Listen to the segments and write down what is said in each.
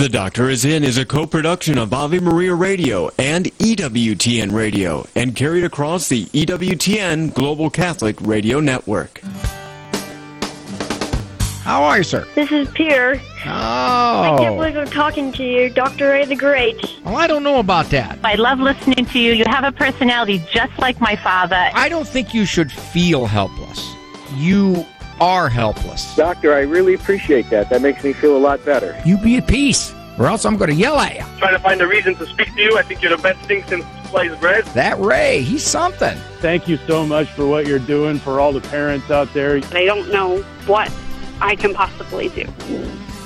The Doctor is In is a co-production of Ave Maria Radio and EWTN Radio and carried across the EWTN Global Catholic Radio Network. How are you, sir? This is Pierre. Oh. I can't Oh. believe I'm talking to you, Dr. Ray the Great. Well, I don't know about that. I love listening to you. You have a personality just like my father. I don't think you should feel helpless. You are helpless. Doctor, I really appreciate that. That makes me feel a lot better. You be at peace, or else I'm going to yell at you. trying to find a reason to speak to you. I think you're the best thing since sliced bread. That Ray, he's something. Thank you so much for what you're doing for all the parents out there. I don't know what I can possibly do.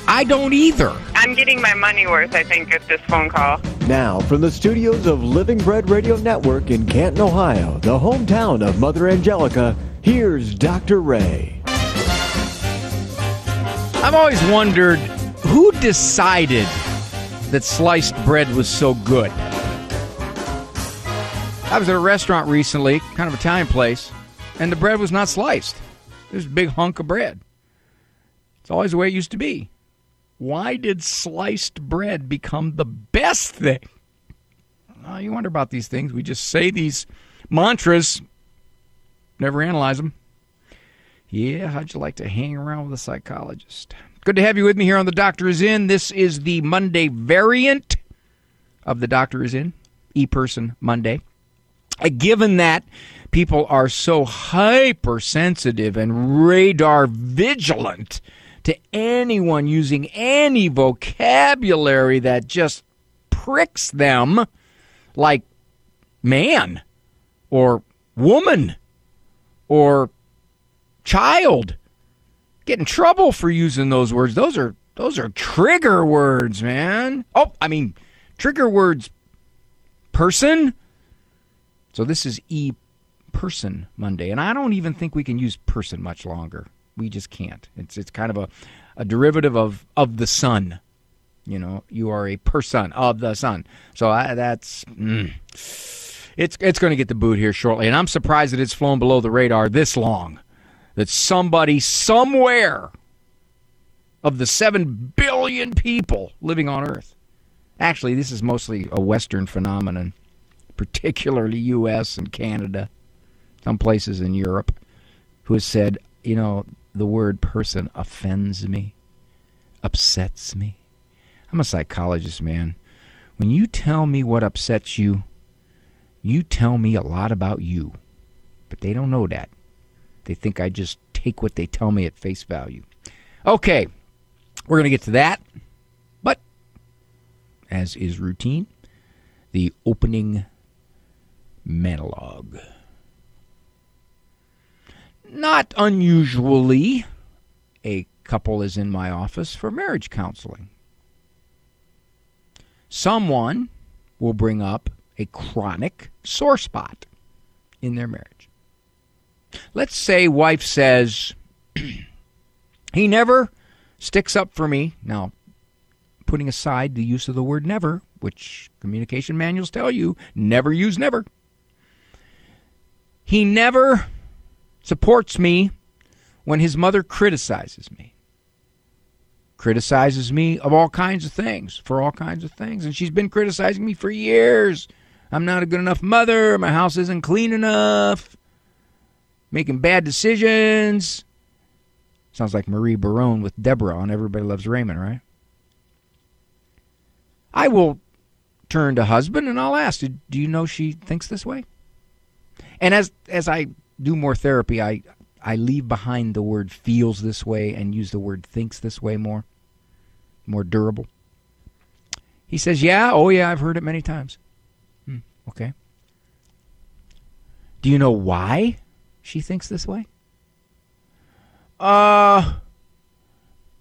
I don't either. I'm getting my money worth, I think, at this phone call. Now, from the studios of Living Bread Radio Network in Canton, Ohio, the hometown of Mother Angelica, here's Dr. Ray. I've always wondered who decided that sliced bread was so good. I was at a restaurant recently, kind of Italian place, and the bread was not sliced. It was a big hunk of bread. It's always the way it used to be. Why did sliced bread become the best thing? Uh, you wonder about these things. We just say these mantras, never analyze them. Yeah, how'd you like to hang around with a psychologist? Good to have you with me here on The Doctor is In. This is the Monday variant of The Doctor is In, E Person Monday. Uh, Given that people are so hypersensitive and radar vigilant to anyone using any vocabulary that just pricks them, like man or woman or child. Get in trouble for using those words. Those are those are trigger words man. Oh i mean trigger words person. So this is e person monday and i don't even think we can use person much longer. We just can't. It's it's kind of a, a derivative of of the son. You know you are a person of the son. So I, that's mm. it's it's going to get the boot here shortly and i'm surprised that it's flown below the radar this long that somebody somewhere of the 7 billion people living on earth actually this is mostly a western phenomenon particularly us and canada some places in europe who has said you know the word person offends me upsets me. I'm a psychologist man. When you tell me what upsets you you tell me a lot about you but they don't know that they think I just take what they tell me at face value. Okay, we're going to get to that. But, as is routine, the opening monologue. Not unusually, a couple is in my office for marriage counseling. Someone will bring up a chronic sore spot in their marriage. Let's say wife says, he never sticks up for me. Now, putting aside the use of the word never, which communication manuals tell you never use never. He never supports me when his mother criticizes me. Criticizes me of all kinds of things, for all kinds of things. And she's been criticizing me for years. I'm not a good enough mother. My house isn't clean enough making bad decisions. Sounds like Marie Barone with Deborah on Everybody Loves Raymond, right? I will turn to husband and I'll ask, do you know she thinks this way? And as as I do more therapy, I I leave behind the word feels this way and use the word thinks this way more. More durable. He says, "Yeah, oh yeah, I've heard it many times." Hmm, okay. Do you know why she thinks this way? Uh,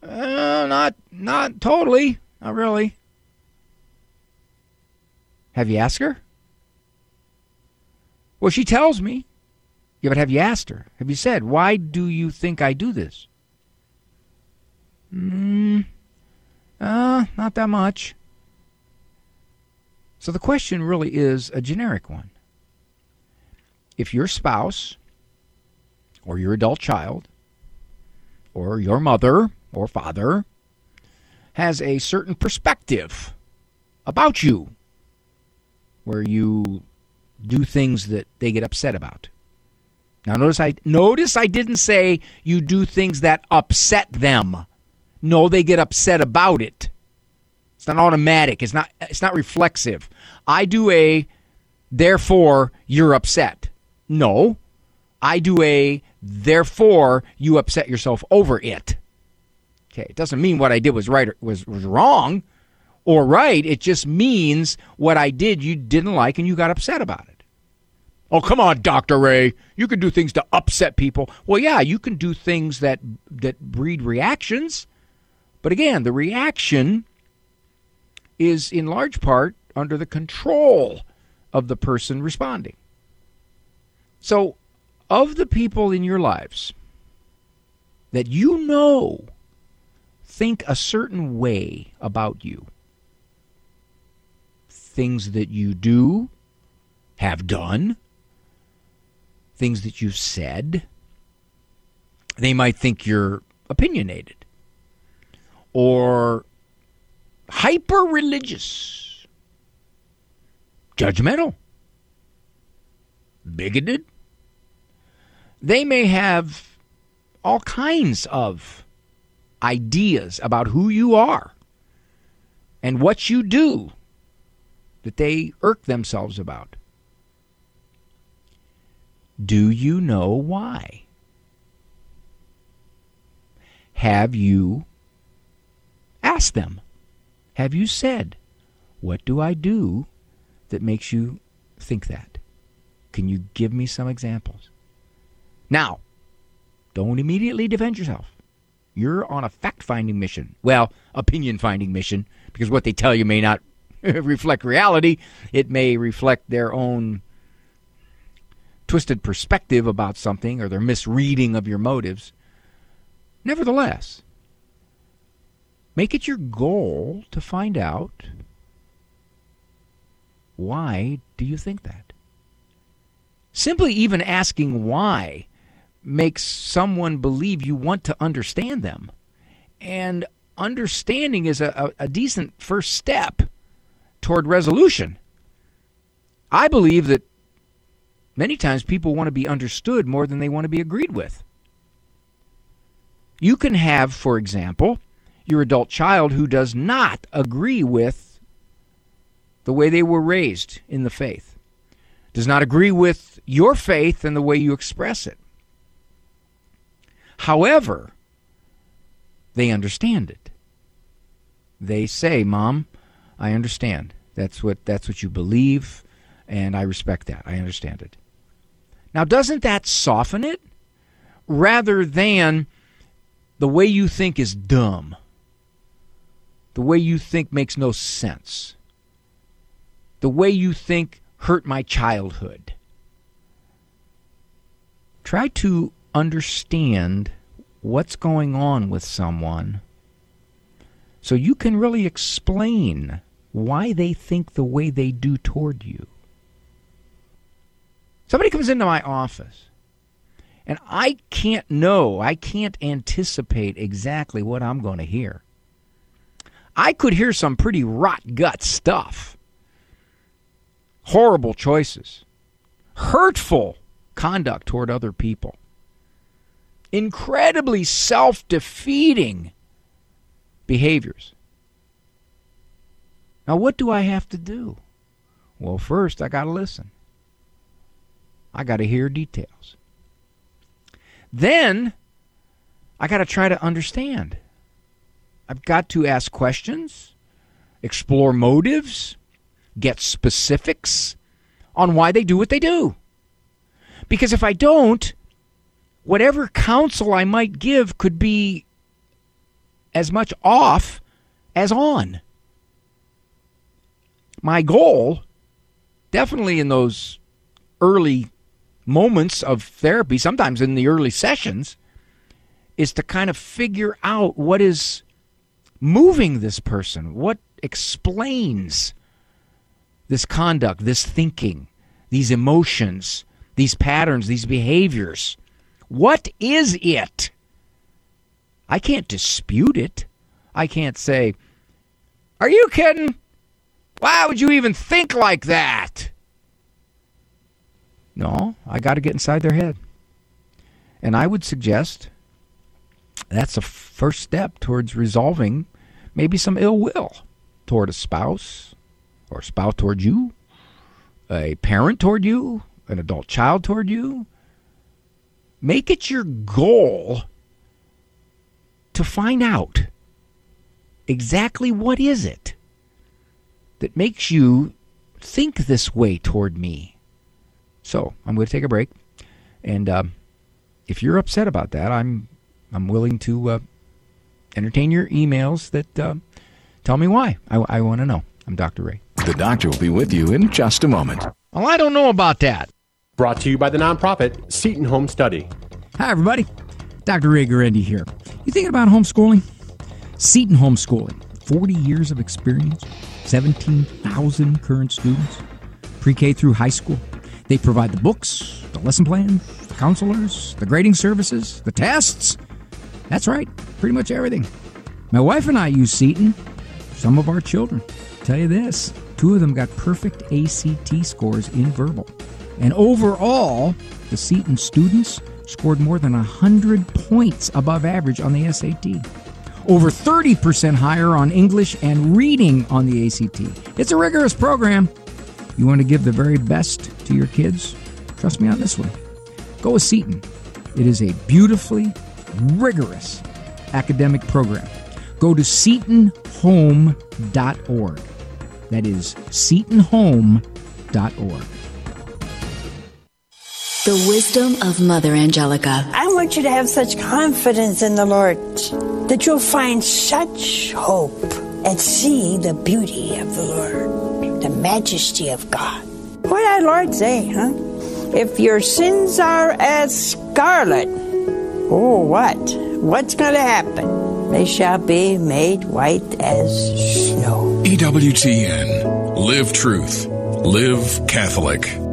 uh not not totally, not really. Have you asked her? Well, she tells me. Yeah, but have you asked her? Have you said, why do you think I do this? Hmm. Uh, not that much. So the question really is a generic one. If your spouse or your adult child or your mother or father has a certain perspective about you where you do things that they get upset about. Now notice I notice I didn't say you do things that upset them. No, they get upset about it. It's not automatic. It's not it's not reflexive. I do a therefore you're upset. No. I do a therefore you upset yourself over it. Okay, it doesn't mean what I did was right or was was wrong or right. It just means what I did you didn't like and you got upset about it. Oh, come on, Dr. Ray. You can do things to upset people. Well, yeah, you can do things that that breed reactions. But again, the reaction is in large part under the control of the person responding. So, of the people in your lives that you know think a certain way about you, things that you do, have done, things that you've said, they might think you're opinionated or hyper religious, judgmental, bigoted. They may have all kinds of ideas about who you are and what you do that they irk themselves about. Do you know why? Have you asked them? Have you said, What do I do that makes you think that? Can you give me some examples? Now, don't immediately defend yourself. You're on a fact finding mission. Well, opinion finding mission, because what they tell you may not reflect reality. It may reflect their own twisted perspective about something or their misreading of your motives. Nevertheless, Make it your goal to find out why do you think that? Simply even asking why makes someone believe you want to understand them. And understanding is a, a, a decent first step toward resolution. I believe that many times people want to be understood more than they want to be agreed with. You can have, for example, your adult child who does not agree with the way they were raised in the faith, does not agree with your faith and the way you express it. However, they understand it. They say, "Mom, I understand. That's what that's what you believe, and I respect that. I understand it." Now, doesn't that soften it rather than the way you think is dumb? The way you think makes no sense. The way you think hurt my childhood. Try to understand what's going on with someone so you can really explain why they think the way they do toward you. Somebody comes into my office and I can't know, I can't anticipate exactly what I'm going to hear. I could hear some pretty rot gut stuff. Horrible choices, hurtful conduct toward other people, incredibly self defeating behaviors. Now, what do I have to do? Well, first, I got to listen. I got to hear details. Then, I got to try to understand. I've got to ask questions, explore motives, get specifics on why they do what they do. Because if I don't, whatever counsel I might give could be as much off as on. My goal, definitely in those early moments of therapy, sometimes in the early sessions, is to kind of figure out what is moving this person? What explains this conduct, this thinking, these emotions, these patterns, these behaviors? What is it? I can't dispute it. I can't say, Are you kidding? Why would you even think like that? No, I got to get inside their head. And I would suggest that's a first step towards resolving maybe some ill will toward a spouse or spouse toward you, a parent toward you, an adult child toward you. Make it your goal to find out exactly what is it that makes you think this way toward me. So I'm going to take a break, and uh, if you're upset about that, I'm I'm willing to uh, entertain your emails that uh, tell me why. I, I want to know. I'm Dr. Ray. The doctor will be with you in just a moment. Well, I don't know about that. Brought to you by the nonprofit Seton Home Study. Hi, everybody. Dr. Ray Guarendi here. You thinking about homeschooling? Seton Homeschooling. 40 years of experience, 17,000 current students, pre K through high school. They provide the books, the lesson plans, the counselors, the grading services, the tests. That's right, pretty much everything. My wife and I use Seton. Some of our children. Tell you this two of them got perfect ACT scores in verbal. And overall, the Seton students scored more than 100 points above average on the SAT. Over 30% higher on English and reading on the ACT. It's a rigorous program. You want to give the very best to your kids? Trust me on this one. Go with Seton. It is a beautifully rigorous academic program. Go to setonhome.org. That is setonhome.org. The wisdom of Mother Angelica. I want you to have such confidence in the Lord that you'll find such hope and see the beauty of the Lord, the majesty of God. What did our Lord say, huh? If your sins are as scarlet, oh, what? What's going to happen? They shall be made white as snow. EWTN. Live truth. Live Catholic.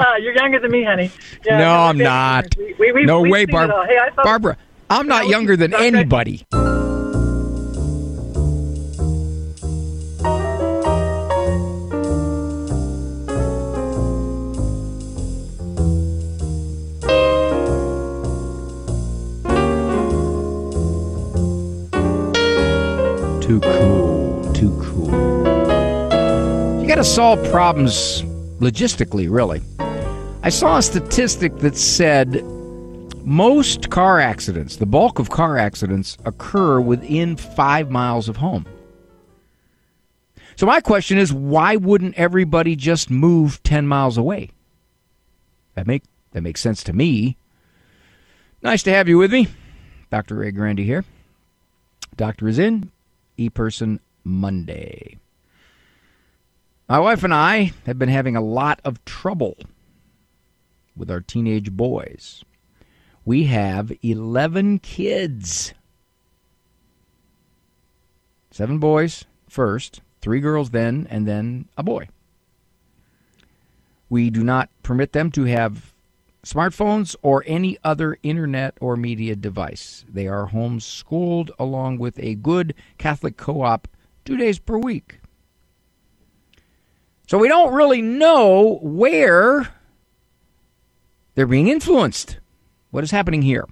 Uh, you're younger than me, honey. Yeah, no, I'm not. We, we, no way, Barbara. Hey, thought, Barbara, I'm not younger than anybody. Too cool. Too cool. You got to solve problems logistically, really. I saw a statistic that said most car accidents, the bulk of car accidents, occur within five miles of home. So my question is, why wouldn't everybody just move ten miles away? That make that makes sense to me. Nice to have you with me, Dr. Ray Guarendi here. Doctor is in. E Person Monday. My wife and I have been having a lot of trouble with our teenage boys. We have 11 kids. Seven boys first, three girls then, and then a boy. We do not permit them to have smartphones or any other internet or media device. They are homeschooled along with a good Catholic co op two days per week. So we don't really know where they're being influenced. What is happening here?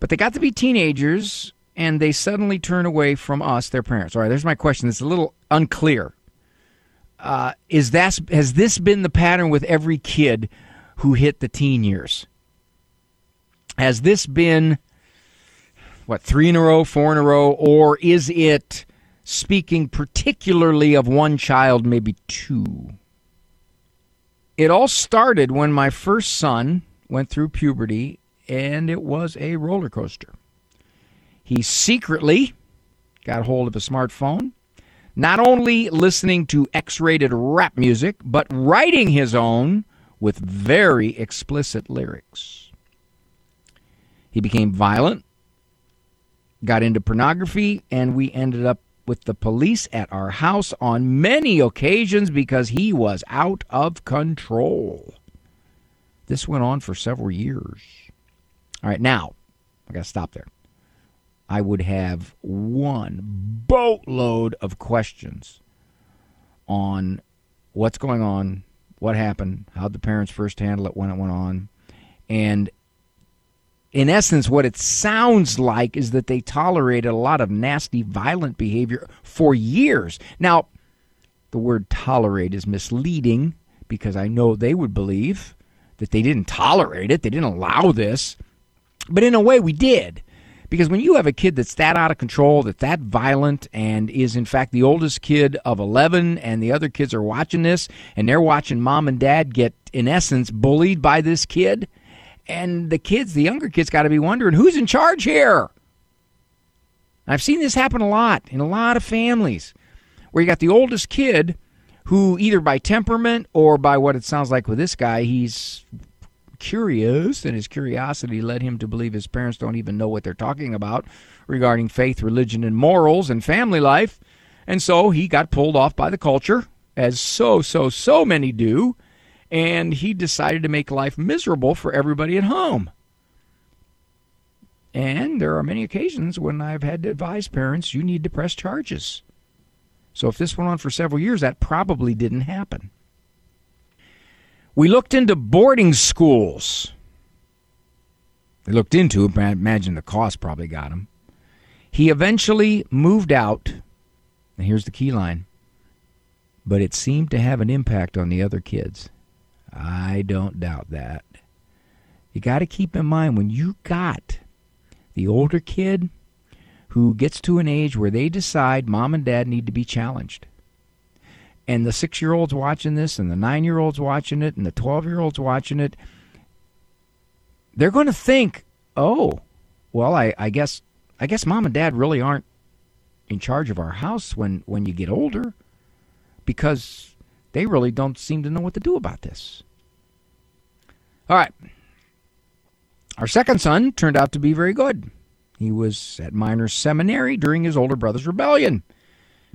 But they got to be teenagers and they suddenly turn away from us, their parents. All right, there's my question. It's a little unclear. Uh, is that has this been the pattern with every kid who hit the teen years? Has this been what three in a row, four in a row, or is it speaking particularly of one child, maybe two? It all started when my first son went through puberty, and it was a roller coaster. He secretly got hold of a smartphone, not only listening to X rated rap music, but writing his own with very explicit lyrics. He became violent, got into pornography, and we ended up with the police at our house on many occasions because he was out of control. This went on for several years. All right, now, I got to stop there. I would have one boatload of questions on what's going on, what happened, how the parents first handle it when it went on, and in essence, what it sounds like is that they tolerated a lot of nasty, violent behavior for years. Now, the word tolerate is misleading because I know they would believe that they didn't tolerate it, they didn't allow this. But in a way, we did. Because when you have a kid that's that out of control, that's that violent, and is in fact the oldest kid of 11, and the other kids are watching this, and they're watching mom and dad get, in essence, bullied by this kid, and the kids, the younger kids, got to be wondering who's in charge here. I've seen this happen a lot in a lot of families where you got the oldest kid who, either by temperament or by what it sounds like with this guy, he's curious, and his curiosity led him to believe his parents don't even know what they're talking about regarding faith, religion, and morals and family life. And so he got pulled off by the culture, as so, so, so many do, and he decided to make life miserable for everybody at home. And there are many occasions when I've had to advise parents you need to press charges. So if this went on for several years, that probably didn't happen. We looked into boarding schools. We looked into it, imagine the cost probably got him. He eventually moved out. And here's the key line. But it seemed to have an impact on the other kids. I don't doubt that. You got to keep in mind when you got the older kid who gets to an age where they decide mom and dad need to be challenged and the six year olds watching this, and the nine year olds watching it, and the 12 year olds watching it, they're going to think, oh, well, I, I guess I guess mom and dad really aren't in charge of our house when, when you get older because they really don't seem to know what to do about this. All right. Our second son turned out to be very good. He was at minor seminary during his older brother's rebellion.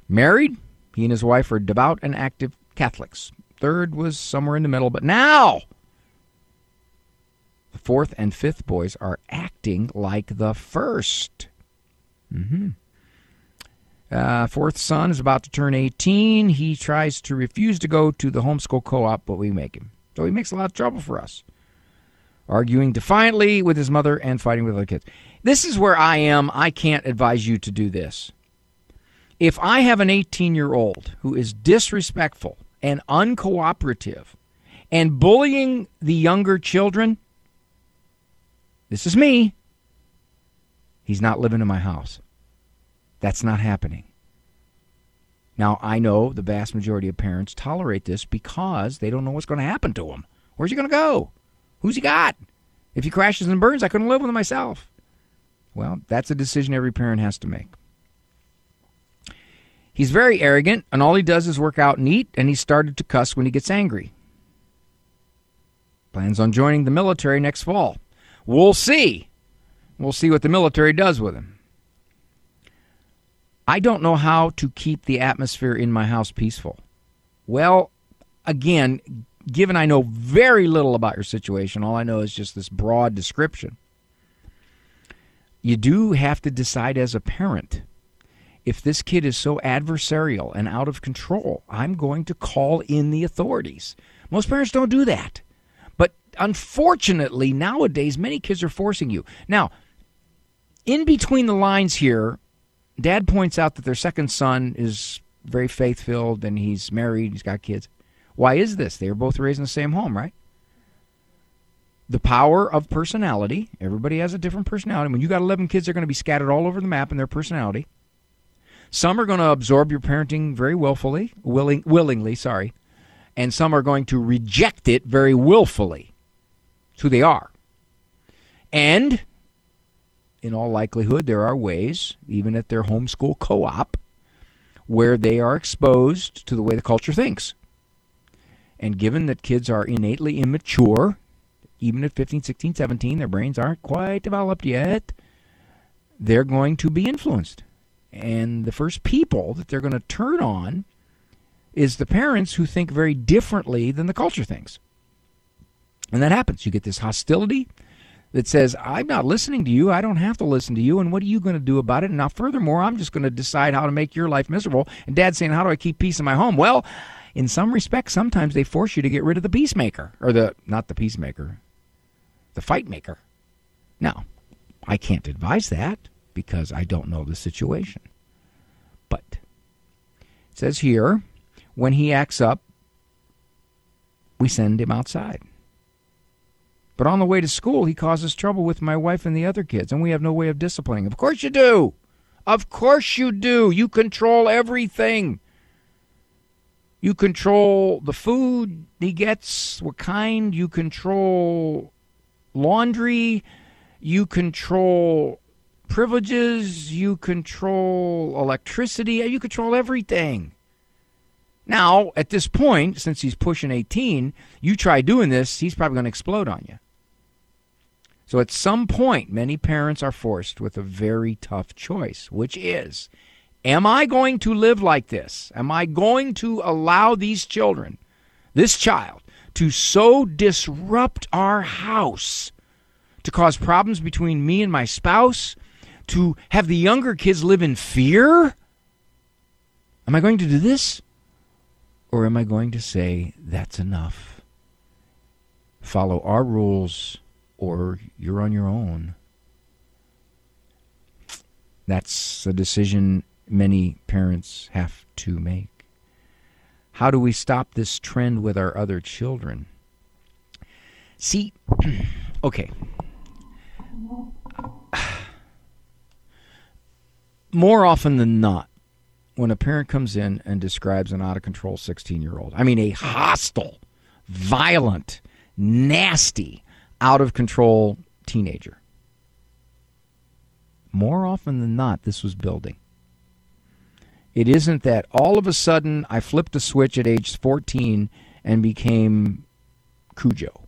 Married, he and his wife were devout and active Catholics. Third was somewhere in the middle, but now the fourth and fifth boys are acting like the 1st Mm-hmm. Uh, fourth son is about to turn 18. He tries to refuse to go to the homeschool co op, but we make him. So he makes a lot of trouble for us. Arguing defiantly with his mother and fighting with other kids. This is where I am. I can't advise you to do this. If I have an 18 year old who is disrespectful and uncooperative and bullying the younger children, this is me. He's not living in my house. That's not happening. Now, I know the vast majority of parents tolerate this because they don't know what's going to happen to him. Where's he going to go? Who's he got? If he crashes and burns, I couldn't live with him myself. Well, that's a decision every parent has to make. He's very arrogant, and all he does is work out and eat, and he started to cuss when he gets angry. Plans on joining the military next fall. We'll see. We'll see what the military does with him. I don't know how to keep the atmosphere in my house peaceful. Well, again, given I know very little about your situation, all I know is just this broad description. You do have to decide as a parent if this kid is so adversarial and out of control, I'm going to call in the authorities. Most parents don't do that. But unfortunately, nowadays, many kids are forcing you. Now, in between the lines here, dad points out that their second son is very faith filled and he's married, he's got kids. Why is this? They were both raised in the same home, right? The power of personality. Everybody has a different personality. When you got 11 kids, they're going to be scattered all over the map in their personality. Some are going to absorb your parenting very willfully, willing, willingly, sorry, and some are going to reject it very willfully. It's who they are. And in all likelihood, there are ways, even at their homeschool co op, where they are exposed to the way the culture thinks. And given that kids are innately immature, even at 15, 16, 17, their brains aren't quite developed yet, they're going to be influenced. And the first people that they're going to turn on is the parents who think very differently than the culture thinks. And that happens. You get this hostility that says, I'm not listening to you. I don't have to listen to you. And what are you going to do about it? And now, furthermore, I'm just going to decide how to make your life miserable. And dad's saying, How do I keep peace in my home? Well, in some respects, sometimes they force you to get rid of the peacemaker, or the, not the peacemaker, the fight maker. Now, I can't advise that because I don't know the situation. But it says here, when he acts up, we send him outside. But on the way to school, he causes trouble with my wife and the other kids, and we have no way of disciplining. Of course you do. Of course you do. You control everything. You control the food he gets, what kind. You control laundry. You control privileges. You control electricity. You control everything. Now, at this point, since he's pushing 18, you try doing this, he's probably going to explode on you. So at some point, many parents are forced with a very tough choice, which is Am I going to live like this? Am I going to allow these children, this child, to so disrupt our house, to cause problems between me and my spouse, to have the younger kids live in fear? Am I going to do this? Or am I going to say, that's enough? Follow our rules or you're on your own. That's a decision many parents have to make. How do we stop this trend with our other children? See, okay. More often than not, when a parent comes in and describes an out of control 16 year old, I mean a hostile, violent, nasty, out of control teenager. More often than not, this was building. It isn't that all of a sudden I flipped a switch at age 14 and became Cujo.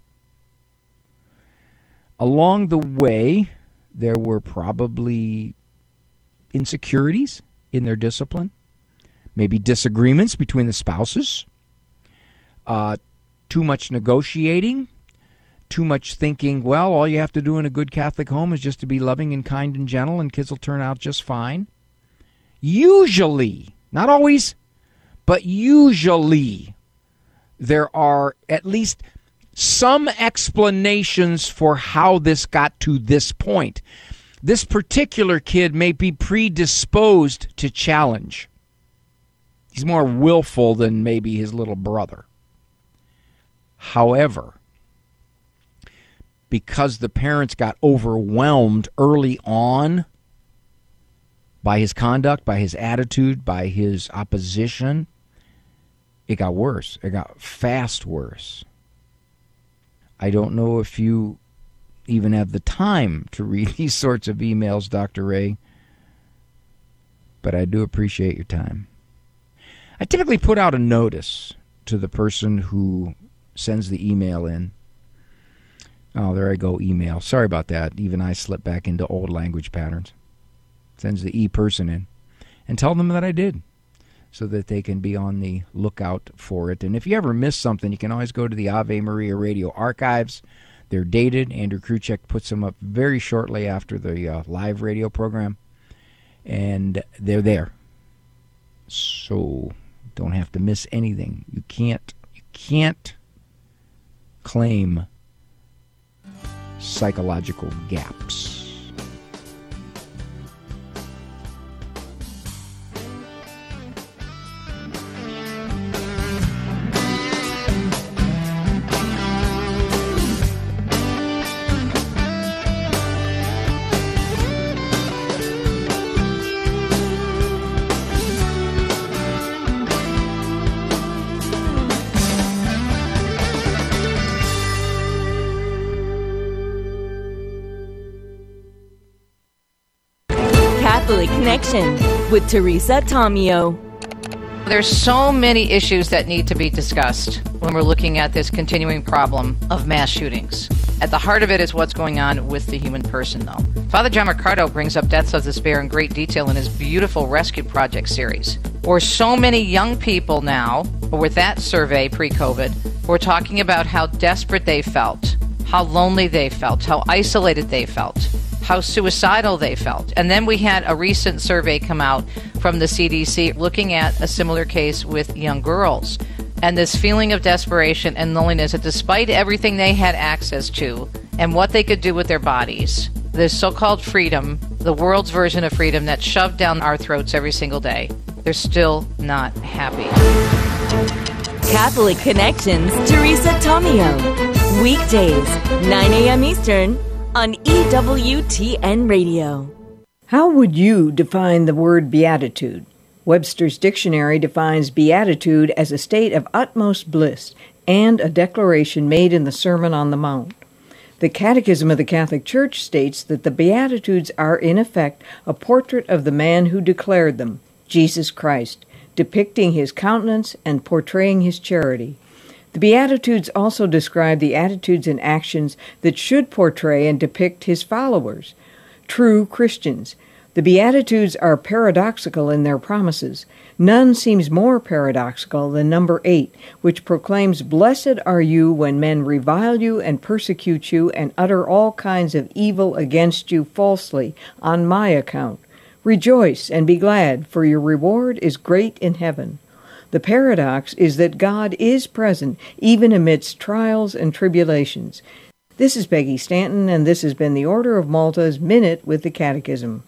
Along the way, there were probably insecurities in their discipline, maybe disagreements between the spouses, uh, too much negotiating, too much thinking, well, all you have to do in a good Catholic home is just to be loving and kind and gentle, and kids will turn out just fine. Usually, not always, but usually, there are at least some explanations for how this got to this point. This particular kid may be predisposed to challenge. He's more willful than maybe his little brother. However, because the parents got overwhelmed early on by his conduct, by his attitude, by his opposition, it got worse. It got fast worse. I don't know if you even have the time to read these sorts of emails, Dr. Ray, but I do appreciate your time. I typically put out a notice to the person who sends the email in Oh, there I go, email. Sorry about that. Even I slip back into old language patterns. Sends the e person in. And tell them that I did so that they can be on the lookout for it. And if you ever miss something, you can always go to the Ave Maria Radio archives. They're dated. Andrew Kruchek puts them up very shortly after the uh, live radio program. And they're there. So don't have to miss anything. You can't you can't claim psychological gaps. Connection with Teresa Tomeo. There's so many issues that need to be discussed when we're looking at this continuing problem of mass shootings. At the heart of it is what's going on with the human person, though. Father John Riccardo brings up deaths of despair in great detail in his beautiful Rescue Project series. Or so many young people now, with that survey pre COVID, were talking about how desperate they felt, how lonely they felt, how isolated they felt, how suicidal they felt. And then we had a recent survey come out from the CDC looking at a similar case with young girls. And this feeling of desperation and loneliness that despite everything they had access to and what they could do with their bodies, this so called freedom, the world's version of freedom that's shoved down our throats every single day, they're still not happy. Catholic Connections, Teresa Tomeo. Weekdays, 9 a.m. Eastern on EWTN Radio. How would you define the word beatitude? Webster's dictionary defines beatitude as a state of utmost bliss and a declaration made in the Sermon on the Mount. The Catechism of the Catholic Church states that the Beatitudes are, in effect, a portrait of the man who declared them, Jesus Christ, depicting his countenance and portraying his charity. The Beatitudes also describe the attitudes and actions that should portray and depict his followers, true Christians. The Beatitudes are paradoxical in their promises. None seems more paradoxical than number eight, which proclaims, Blessed are you when men revile you and persecute you and utter all kinds of evil against you falsely on my account. Rejoice and be glad, for your reward is great in heaven. The paradox is that God is present even amidst trials and tribulations. This is Peggy Stanton, and this has been the Order of Malta's Minute with the Catechism.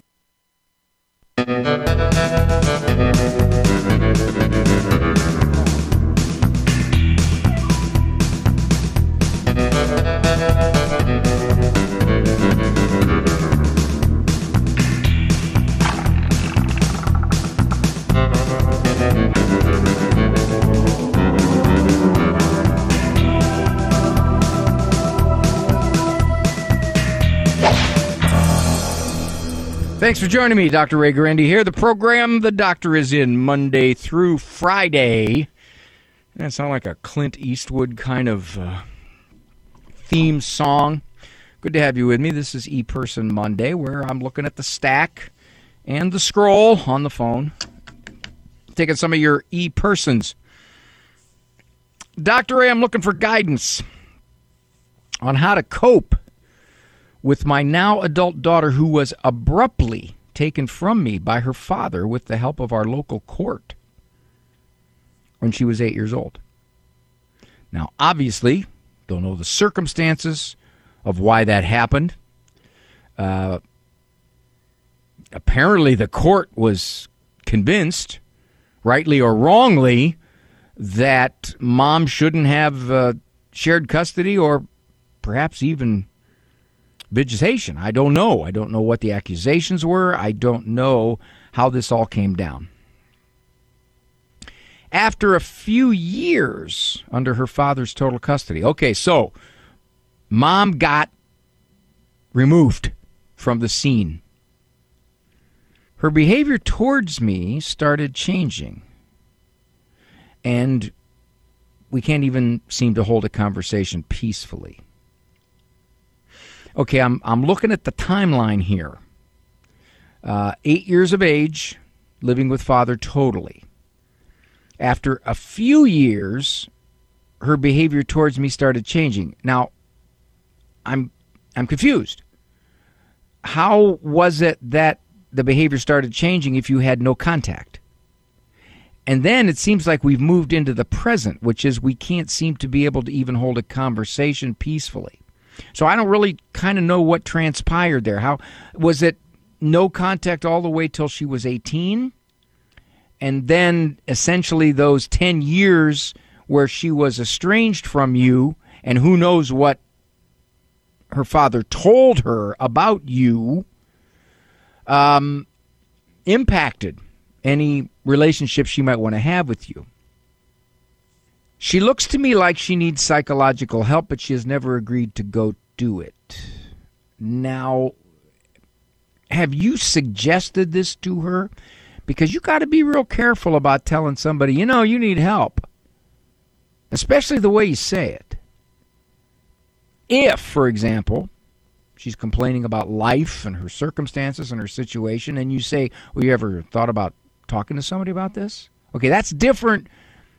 Thanks for joining me, Dr. Ray Guarendi here. The program the doctor is in Monday through Friday. That sound like a Clint Eastwood kind of uh, theme song. Good to have you with me. This is E Person Monday, where I'm looking at the stack and the scroll on the phone, taking some of your E persons. Dr. Ray, I'm looking for guidance on how to cope with my now adult daughter who was abruptly taken from me by her father with the help of our local court when she was eight years old. Now, obviously, don't know the circumstances of why that happened. Uh, apparently, the court was convinced, rightly or wrongly, that mom shouldn't have uh, shared custody or perhaps even vegetation. I don't know. I don't know what the accusations were. I don't know how this all came down. After a few years under her father's total custody. Okay, so mom got removed from the scene. Her behavior towards me started changing. And we can't even seem to hold a conversation peacefully. Okay, I'm I'm looking at the timeline here. Uh, eight years of age, living with father totally. After a few years, her behavior towards me started changing. Now, I'm I'm confused. How was it that the behavior started changing if you had no contact? And then it seems like we've moved into the present, which is we can't seem to be able to even hold a conversation peacefully. So I don't really kind of know what transpired there. How was it no contact all the way till she was 18? And then essentially those 10 years where she was estranged from you and who knows what her father told her about you um, impacted any relationship she might want to have with you. She looks to me like she needs psychological help, but she has never agreed to go do it. Now, have you suggested this to her? Because you got to be real careful about telling somebody, you know, you need help, especially the way you say it. If, for example, she's complaining about life and her circumstances and her situation, and you say, Well, you ever thought about talking to somebody about this? Okay, that's different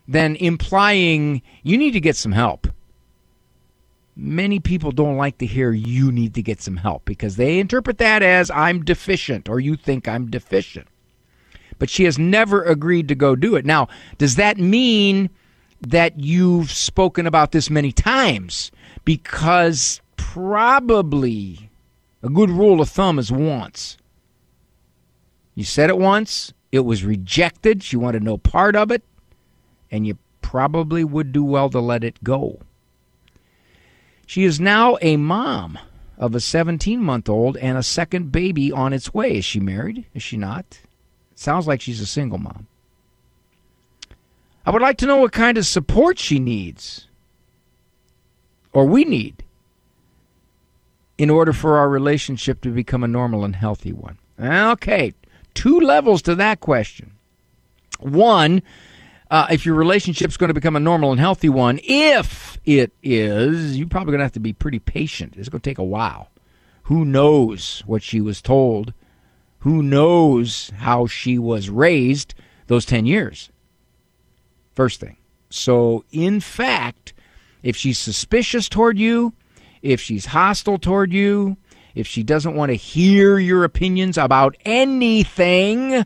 than implying you need to get some help. Many people don't like to hear you need to get some help because they interpret that as I'm deficient or you think I'm deficient. But she has never agreed to go do it. Now, does that mean that you've spoken about this many times? Because probably a good rule of thumb is once. You said it once, it was rejected, she wanted no part of it, and you probably would do well to let it go. She is now a mom of a 17 month old and a second baby on its way. Is she married? Is she not? sounds like she's a single mom. I would like to know what kind of support she needs or we need in order for our relationship to become a normal and healthy one. Okay, two levels to that question. One, uh, if your relationship's going to become a normal and healthy one, if it is, you're probably going to have to be pretty patient. It's going to take a while. Who knows what she was told? Who knows how she was raised those 10 years? First thing. So, in fact, if she's suspicious toward you, if she's hostile toward you, if she doesn't want to hear your opinions about anything,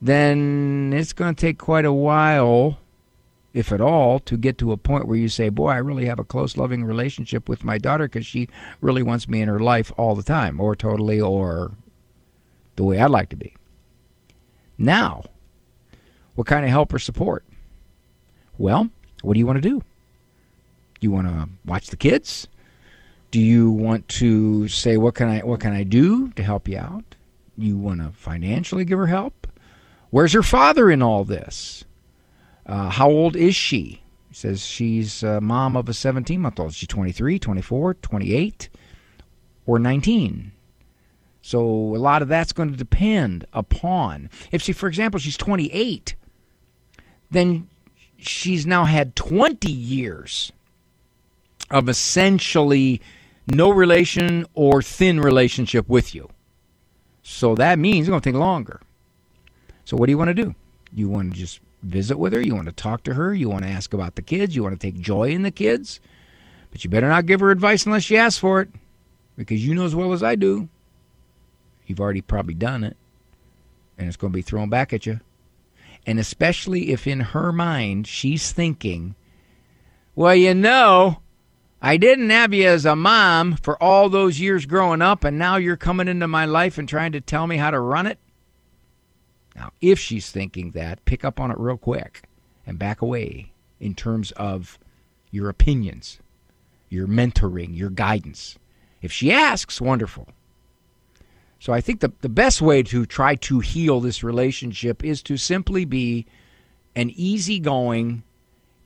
then it's going to take quite a while, if at all, to get to a point where you say, Boy, I really have a close, loving relationship with my daughter because she really wants me in her life all the time, or totally, or the way I'd like to be. Now, what kind of help or support? Well, what do you want to do? Do you want to watch the kids? Do you want to say what can I what can I do to help you out? You want to financially give her help? Where's her father in all this? Uh, how old is she? He says she's a mom of a 17 month old. She's 23, 24, 28, or 19. So a lot of that's going to depend upon. If she, for example, she's 28, then she's now had 20 years of essentially no relation or thin relationship with you. So that means it's going to take longer. So what do you want to do? You want to just visit with her? You want to talk to her? You want to ask about the kids? You want to take joy in the kids? But you better not give her advice unless she asks for it. Because you know as well as I do, you've already probably done it. And it's going to be thrown back at you. And especially if in her mind she's thinking, well, you know, I didn't have you as a mom for all those years growing up, and now you're coming into my life and trying to tell me how to run it. Now, if she's thinking that, pick up on it real quick and back away in terms of your opinions, your mentoring, your guidance. If she asks, wonderful. So I think the, the best way to try to heal this relationship is to simply be an easygoing,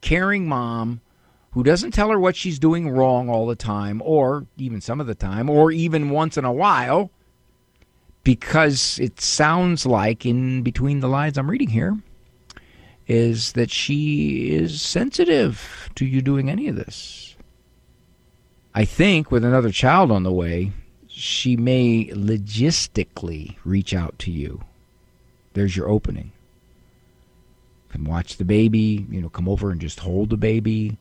caring mom who doesn't tell her what she's doing wrong all the time, or even some of the time, or even once in a while, because it sounds like in between the lines I'm reading here is that she is sensitive to you doing any of this. I think with another child on the way, she may logistically reach out to you. There's your opening. Come watch the baby, you know, come over and just hold the baby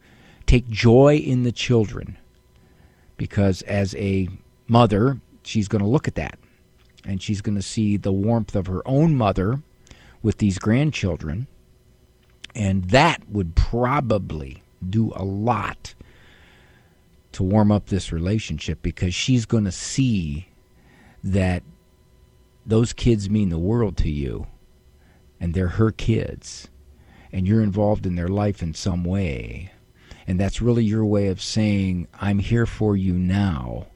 take joy in the children because as a mother, she's going to look at that and she's going to see the warmth of her own mother with these grandchildren. And that would probably do a lot to warm up this relationship because she's going to see that those kids mean the world to you and they're her kids and you're involved in their life in some way and that's really your way of saying, I'm here for you now.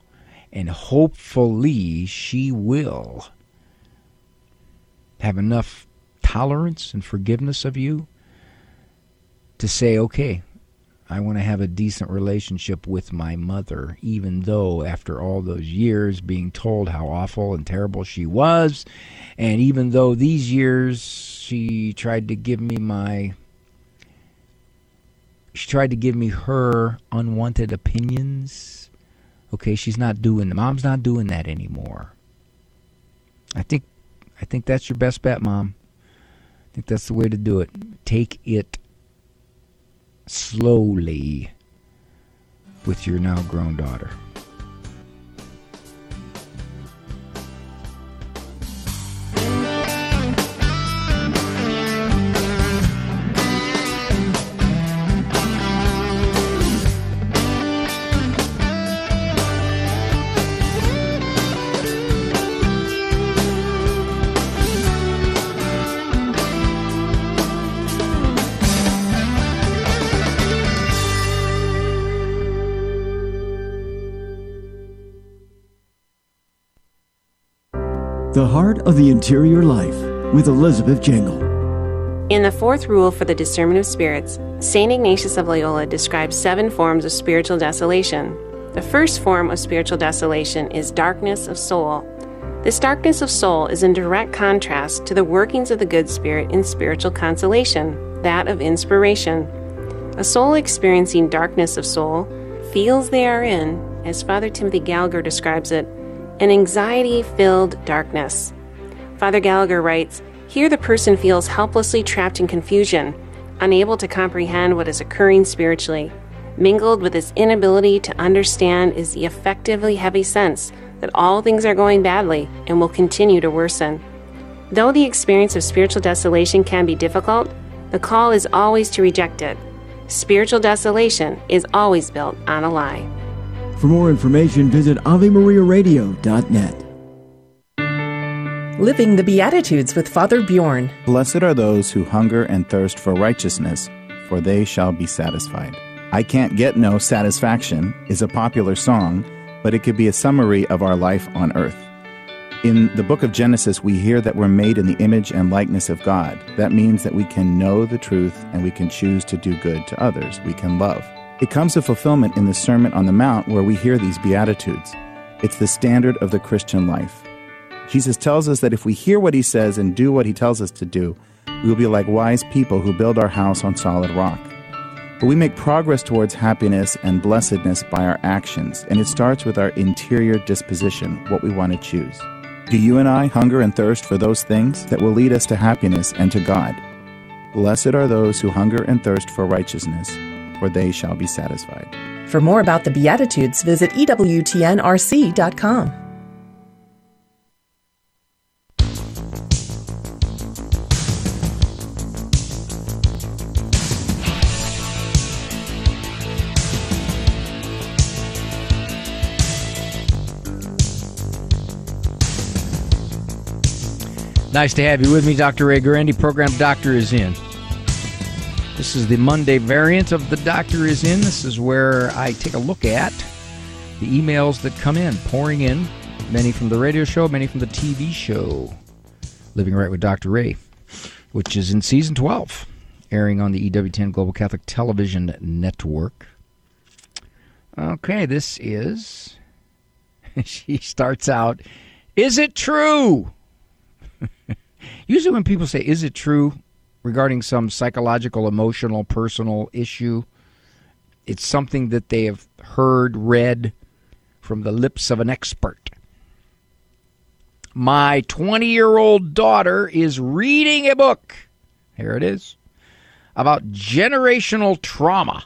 And hopefully she will have enough tolerance and forgiveness of you to say, okay, I want to have a decent relationship with my mother, even though after all those years being told how awful and terrible she was, and even though these years she tried to give me my she tried to give me her unwanted opinions. Okay, she's not doing the mom's not doing that anymore. I think I think that's your best bet, mom. I think that's the way to do it. Take it slowly with your now grown daughter. The Heart of the Interior Life with Elizabeth Jingle. In the fourth rule for the discernment of spirits, St. Ignatius of Loyola describes seven forms of spiritual desolation. The first form of spiritual desolation is darkness of soul. This darkness of soul is in direct contrast to the workings of the good spirit in spiritual consolation, that of inspiration. A soul experiencing darkness of soul feels they are in, as Father Timothy Gallagher describes it, an anxiety filled darkness. Father Gallagher writes Here the person feels helplessly trapped in confusion, unable to comprehend what is occurring spiritually. Mingled with this inability to understand is the effectively heavy sense that all things are going badly and will continue to worsen. Though the experience of spiritual desolation can be difficult, the call is always to reject it. Spiritual desolation is always built on a lie. For more information, visit AveMariaRadio.net. Living the Beatitudes with Father Bjorn. Blessed are those who hunger and thirst for righteousness, for they shall be satisfied. I Can't Get No Satisfaction is a popular song, but it could be a summary of our life on earth. In the book of Genesis, we hear that we're made in the image and likeness of God. That means that we can know the truth and we can choose to do good to others. We can love. It comes to fulfillment in the Sermon on the Mount where we hear these Beatitudes. It's the standard of the Christian life. Jesus tells us that if we hear what he says and do what he tells us to do, we will be like wise people who build our house on solid rock. But we make progress towards happiness and blessedness by our actions, and it starts with our interior disposition, what we want to choose. Do you and I hunger and thirst for those things that will lead us to happiness and to God? Blessed are those who hunger and thirst for righteousness, for they shall be satisfied. For more about the Beatitudes, visit EWTNRC.com. Nice to have you with me, Dr. Ray Guarendi. Program Doctor is in. This is the Monday variant of the Doctor is in. This is where I take a look at the emails that come in, pouring in, many from the radio show, many from the TV show, Living Right with Dr. Ray, which is in season 12, airing on the EWTN Global Catholic Television Network. Okay, this is. she starts out, Is it true? Usually, when people say, Is it true? Regarding some psychological, emotional, personal issue, it's something that they have heard, read from the lips of an expert. My 20 year old daughter is reading a book. Here it is about generational trauma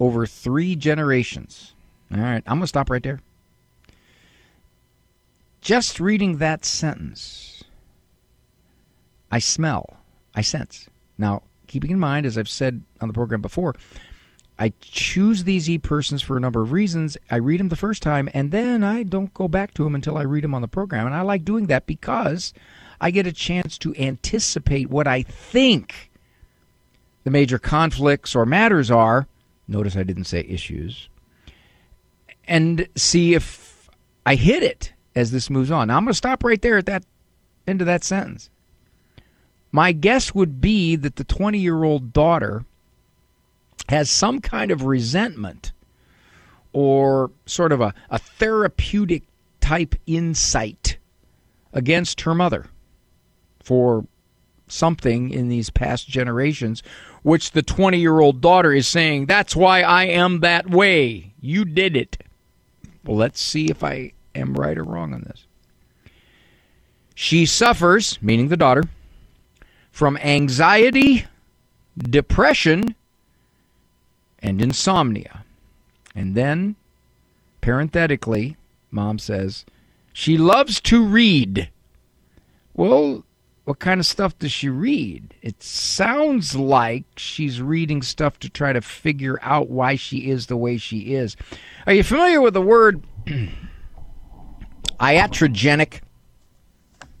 over three generations. All right, I'm going to stop right there. Just reading that sentence I smell, I sense. Now, keeping in mind, as I've said on the program before, I choose these e persons for a number of reasons. I read them the first time, and then I don't go back to them until I read them on the program. And I like doing that because I get a chance to anticipate what I think the major conflicts or matters are. Notice I didn't say issues. And see if I hit it as this moves on. Now, I'm going to stop right there at that end of that sentence. My guess would be that the 20 year old daughter has some kind of resentment or sort of a, a therapeutic type insight against her mother for something in these past generations, which the 20 year old daughter is saying, That's why I am that way. You did it. Well, let's see if I am right or wrong on this. She suffers, meaning the daughter, from anxiety, depression, and insomnia. And then, parenthetically, mom says, she loves to read. Well, what kind of stuff does she read? It sounds like she's reading stuff to try to figure out why she is the way she is. Are you familiar with the word iatrogenic?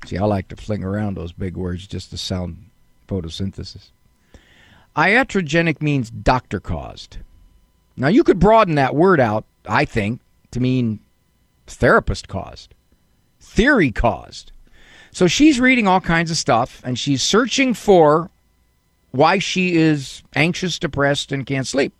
See, I like to fling around those big words just to sound photosynthesis. Iatrogenic means doctor caused. Now, you could broaden that word out, I think, to mean therapist caused, theory caused. So she's reading all kinds of stuff and she's searching for why she is anxious, depressed, and can't sleep.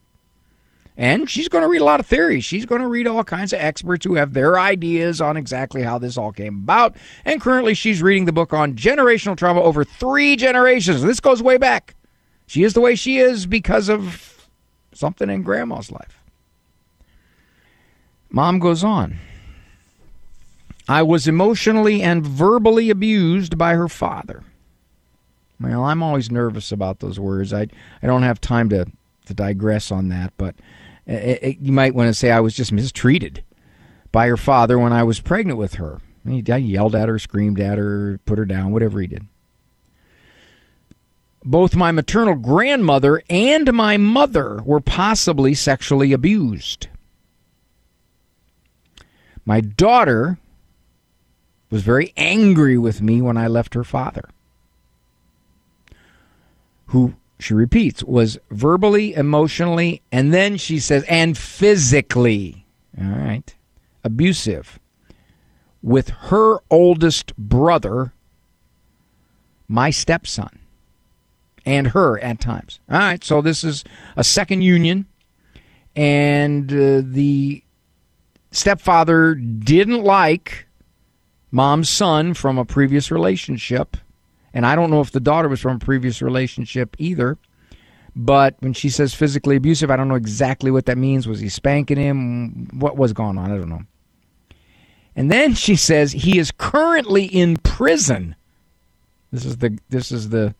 And she's going to read a lot of theories. She's going to read all kinds of experts who have their ideas on exactly how this all came about. And currently, she's reading the book on generational trauma over three generations. This goes way back. She is the way she is because of something in grandma's life. Mom goes on. I was emotionally and verbally abused by her father. Well, I'm always nervous about those words. I I don't have time to to digress on that, but Uh, it, it, you might want to say I was just mistreated by her father when I was pregnant with her. He, I yelled at her, screamed at her, put her down, whatever he did. Both my maternal grandmother and my mother were possibly sexually abused. My daughter was very angry with me when I left her father, who, she repeats, was verbally, emotionally, and then she says, and physically, all right, abusive with her oldest brother, my stepson, and her at times. All right, so this is a second union, and uh, the stepfather didn't like mom's son from a previous relationship. And I don't know if the daughter was from a previous relationship either. But when she says physically abusive, I don't know exactly what that means. Was he spanking him? What was going on? I don't know. And then she says he is currently in prison. This is the this is the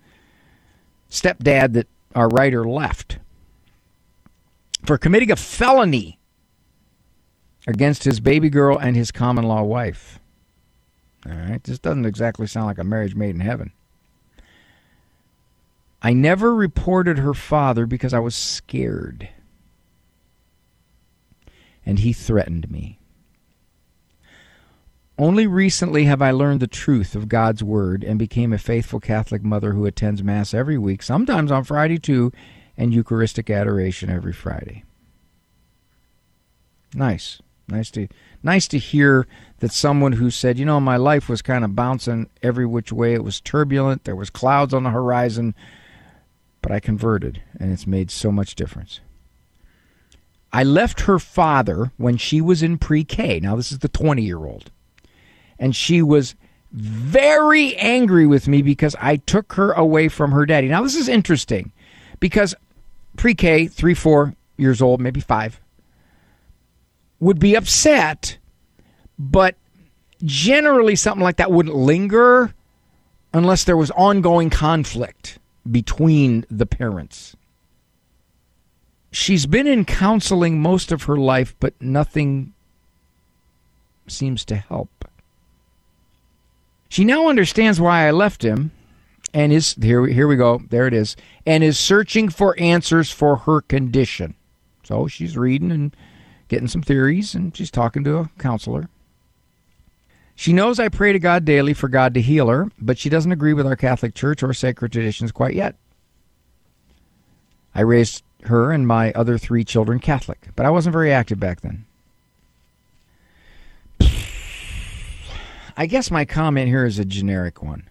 stepdad that our writer left for committing a felony against his baby girl and his common law wife. All right, this doesn't exactly sound like a marriage made in heaven. I never reported her father because I was scared. And he threatened me. Only recently have I learned the truth of God's Word and became a faithful Catholic mother who attends Mass every week, sometimes on Friday too, and Eucharistic adoration every Friday. Nice. Nice to nice to hear that someone who said, you know, my life was kind of bouncing every which way. It was turbulent. There was clouds on the horizon, but I converted, and it's made so much difference. I left her father when she was in pre-K. Now this is the 20-year-old. And she was very angry with me because I took her away from her daddy. Now this is interesting because pre-K, 3 4 years old, maybe 5 would be upset, but generally something like that wouldn't linger unless there was ongoing conflict between the parents. She's been in counseling most of her life, but nothing seems to help. She now understands why I left him and is here here we go. There it is. And is searching for answers for her condition. So she's reading and getting some theories, and she's talking to a counselor. She knows I pray to God daily for God to heal her, but she doesn't agree with our Catholic Church or sacred traditions quite yet. I raised her and my other three children Catholic, but I wasn't very active back then. I guess my comment here is a generic one.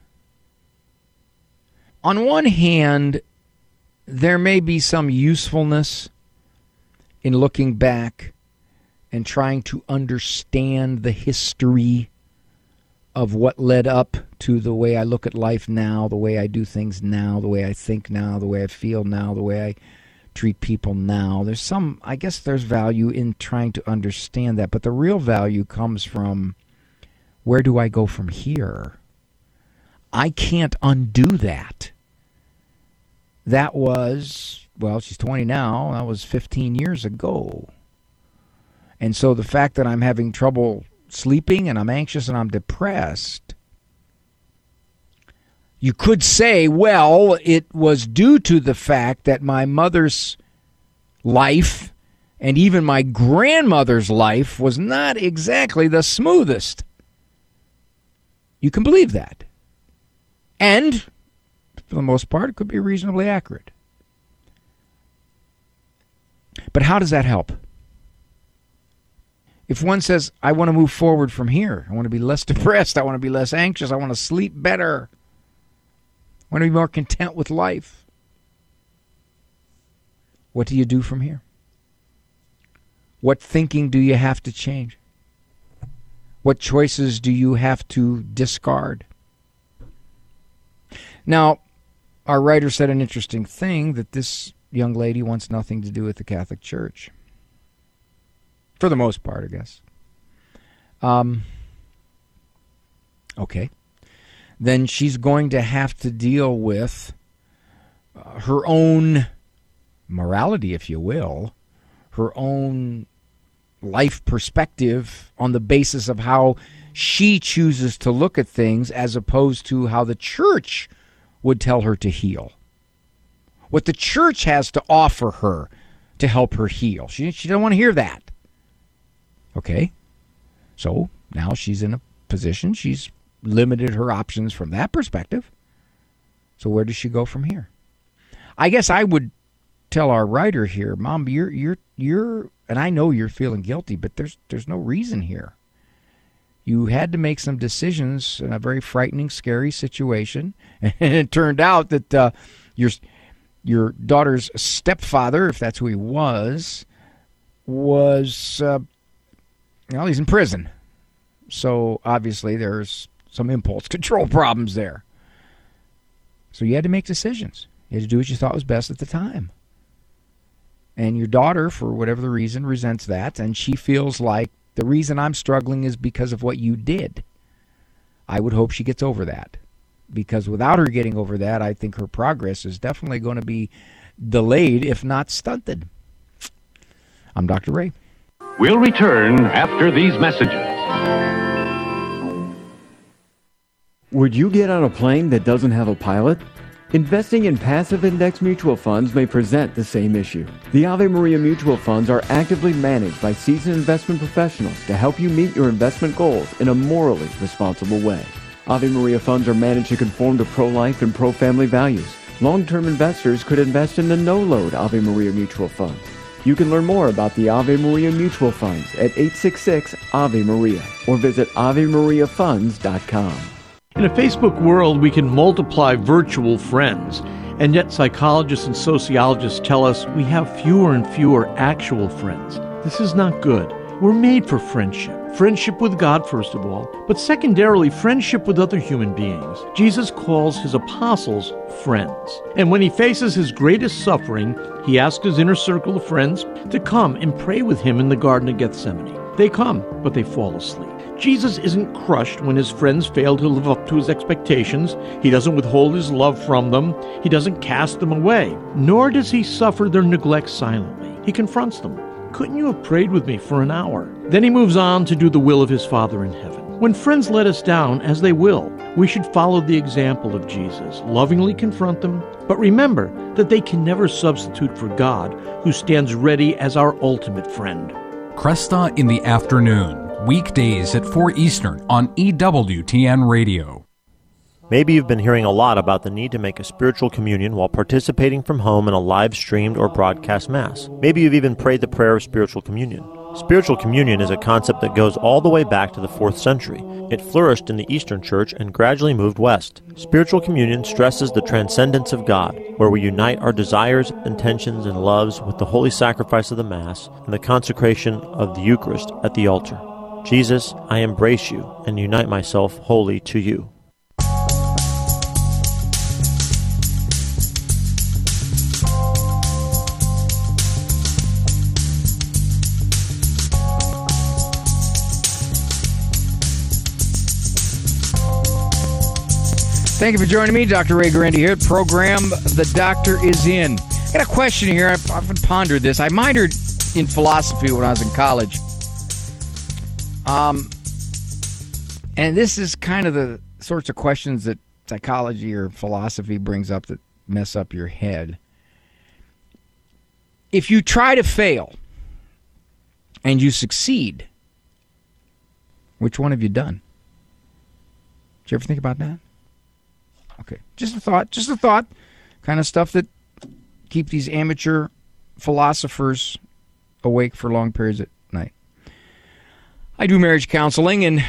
On one hand, there may be some usefulness in looking back and trying to understand the history of what led up to the way I look at life now, the way I do things now, the way I think now, the way I feel now, the way I treat people now. There's some, I guess, there's value in trying to understand that, but the real value comes from where do I go from here? I can't undo that. That was, well, she's 20 now. That was 15 years ago. And so the fact that I'm having trouble sleeping and I'm anxious and I'm depressed, you could say, well, it was due to the fact that my mother's life and even my grandmother's life was not exactly the smoothest. You can believe that. And, for the most part, it could be reasonably accurate. But how does that help? If one says, I want to move forward from here, I want to be less depressed, I want to be less anxious, I want to sleep better, I want to be more content with life, what do you do from here? What thinking do you have to change? What choices do you have to discard? Now, our writer said an interesting thing that this young lady wants nothing to do with the Catholic Church. For the most part, I guess. Um, okay. Then she's going to have to deal with uh, her own morality, if you will, her own life perspective on the basis of how she chooses to look at things as opposed to how the church would tell her to heal. What the church has to offer her to help her heal. She, she doesn't want to hear that. Okay? So now she's in a position, she's limited her options from that perspective. So where does she go from here? I guess I would tell our writer here, Mom, you're you're you're and I know you're feeling guilty, but there's there's no reason here. You had to make some decisions in a very frightening, scary situation, and it turned out that uh, your your daughter's stepfather, if that's who he was, was uh, well, he's in prison. So obviously there's some impulse control problems there. So you had to make decisions. You had to do what you thought was best at the time. And your daughter, for whatever the reason, resents that, and she feels like the reason I'm struggling is because of what you did. I would hope she gets over that. Because without her getting over that, I think her progress is definitely going to be delayed, if not stunted. I'm Dr. Ray. We'll return after these messages. Would you get on a plane that doesn't have a pilot? Investing in passive index mutual funds may present the same issue. The Ave Maria mutual funds are actively managed by seasoned investment professionals to help you meet your investment goals in a morally responsible way. Ave Maria funds are managed to conform to pro-life and pro-family values. Long-term investors could invest in the no-load Ave Maria mutual funds. You can learn more about the Ave Maria mutual funds at 866 Ave Maria or visit AveMariaFunds.com. In a Facebook world, we can multiply virtual friends, and yet psychologists and sociologists tell us we have fewer and fewer actual friends. This is not good. We're made for friendship. Friendship with God, first of all, but secondarily, friendship with other human beings. Jesus calls his apostles friends. And when he faces his greatest suffering, he asks his inner circle of friends to come and pray with him in the Garden of Gethsemane. They come, but they fall asleep. Jesus isn't crushed when his friends fail to live up to his expectations. He doesn't withhold his love from them. He doesn't cast them away. Nor does he suffer their neglect silently. He confronts them. Couldn't you have prayed with me for an hour? Then he moves on to do the will of his Father in heaven. When friends let us down, as they will, we should follow the example of Jesus, lovingly confront them, but remember that they can never substitute for God, who stands ready as our ultimate friend. Kresta in the afternoon weekdays at 4 Eastern on EWTN Radio. Maybe you've been hearing a lot about the need to make a spiritual communion while participating from home in a live streamed or broadcast Mass. Maybe you've even prayed the prayer of spiritual communion. Spiritual communion is a concept that goes all the way back to the 4th century. It flourished in the Eastern Church and gradually moved west. Spiritual communion stresses the transcendence of God, where we unite our desires, intentions, and loves with the holy sacrifice of the Mass and the consecration of the Eucharist at the altar. Jesus, I embrace you and unite myself wholly to you. Thank you for joining me, Dr. Ray Guarendi here. Program The Doctor is In. I got a question here. I've often pondered this. I minored in philosophy when I was in college. Um, and this is kind of the sorts of questions that psychology or philosophy brings up that mess up your head. If you try to fail and you succeed, which one have you done? Did you ever think about that? Okay, just a thought, just a thought, kind of stuff that keep these amateur philosophers awake for long periods at night. I do marriage counseling, and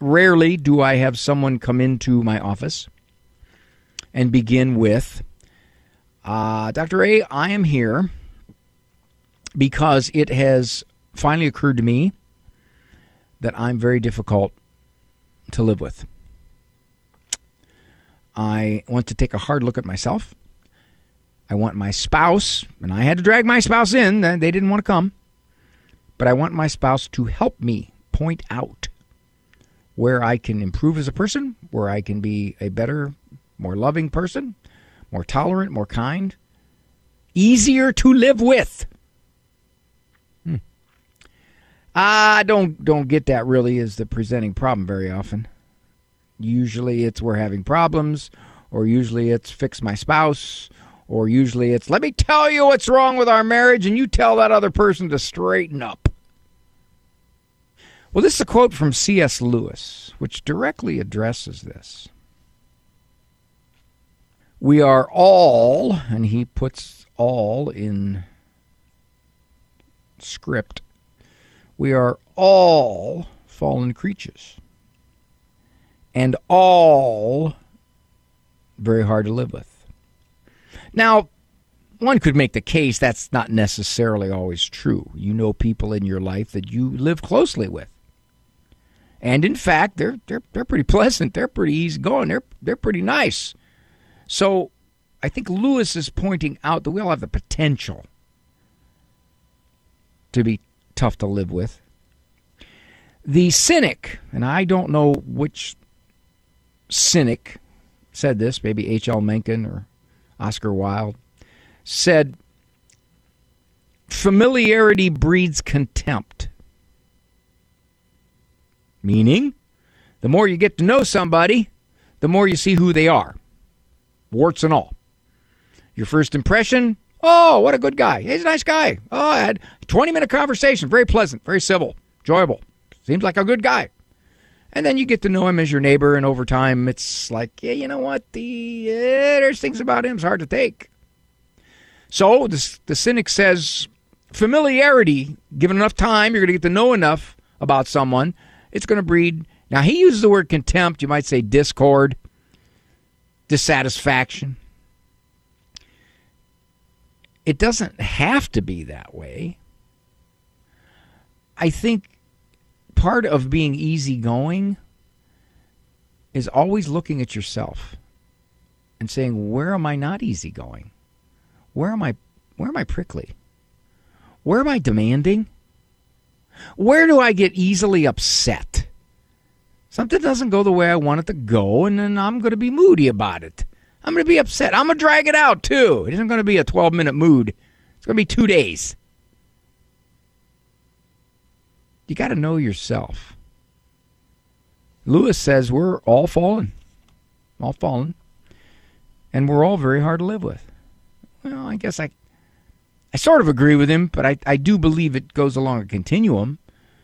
rarely do I have someone come into my office and begin with, uh, Dr. A, I am here because it has finally occurred to me that I'm very difficult to live with. I want to take a hard look at myself. I want my spouse, and I had to drag my spouse in, they didn't want to come, but I want my spouse to help me point out where I can improve as a person, where I can be a better, more loving person, more tolerant, more kind, easier to live with. Hmm. I don't don't get that really as the presenting problem very often. Usually it's we're having problems, or usually it's fix my spouse, or usually it's let me tell you what's wrong with our marriage and you tell that other person to straighten up. Well, this is a quote from C.S. Lewis, which directly addresses this. We are all, and he puts all in script, we are all fallen creatures and all very hard to live with. Now, one could make the case that's not necessarily always true. You know people in your life that you live closely with. And in fact, they're they're they're pretty pleasant. They're pretty easygoing. They're they're pretty nice. So I think Lewis is pointing out that we all have the potential to be tough to live with. The cynic, and I don't know which cynic said this, maybe H.L. Mencken or Oscar Wilde, said, Familiarity breeds contempt. Meaning, the more you get to know somebody, the more you see who they are, warts and all. Your first impression, oh, what a good guy. He's a nice guy. Oh, I had a 20 minute conversation, very pleasant, very civil, enjoyable. Seems like a good guy. And then you get to know him as your neighbor, and over time, it's like, yeah, you know what? The there's things about him it's hard to take. So the, the cynic says, familiarity, given enough time, you're going to get to know enough about someone, it's going to breed. Now he uses the word contempt. You might say discord, dissatisfaction. It doesn't have to be that way. I think part of being easygoing is always looking at yourself and saying, where am I not easygoing? Where am I where am I prickly? Where am I demanding? Where do I get easily upset? Something doesn't go the way I want it to go, and then I'm going to be moody about it. I'm going to be upset. I'm going to drag it out, too. It isn't going to be a 12 minute mood, it's going to be two days. You got to know yourself. Lewis says we're all fallen, all fallen, and we're all very hard to live with. Well, I guess I, I sort of agree with him, but I, I do believe it goes along a continuum.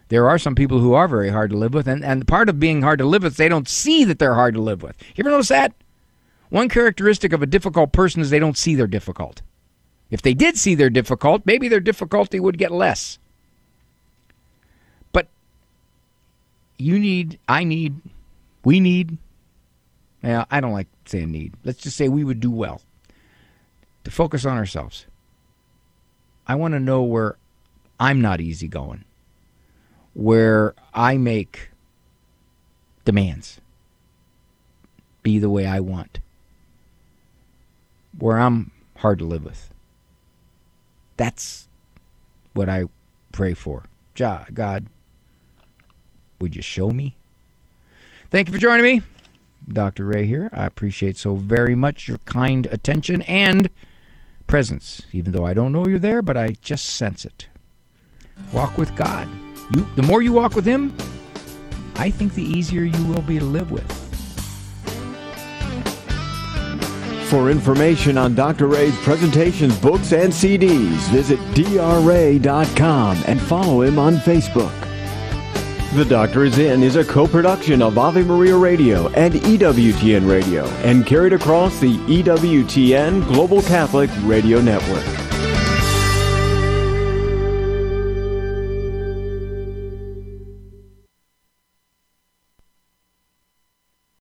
There are some people who are very hard to live with, and, and part of being hard to live with, they don't see that they're hard to live with. You ever notice that? One characteristic of a difficult person is they don't see they're difficult. If they did see they're difficult, maybe their difficulty would get less. You need, I need, we need, yeah, I don't like saying need. Let's just say we would do well to focus on ourselves. I want to know where I'm not easygoing, where I make demands be the way I want, where I'm hard to live with. That's what I pray for. God, would you show me? Thank you for joining me. Dr. Ray here. I appreciate so very much your kind attention and presence, even though I don't know you're there, but I just sense it. Walk with God. You, the more you walk with Him, I think the easier you will be to live with. For information on Dr. Ray's presentations, books, and CDs, visit drray.com and follow him on Facebook. The Doctor is In is a co-production of Ave Maria Radio and EWTN Radio and carried across the EWTN Global Catholic Radio Network.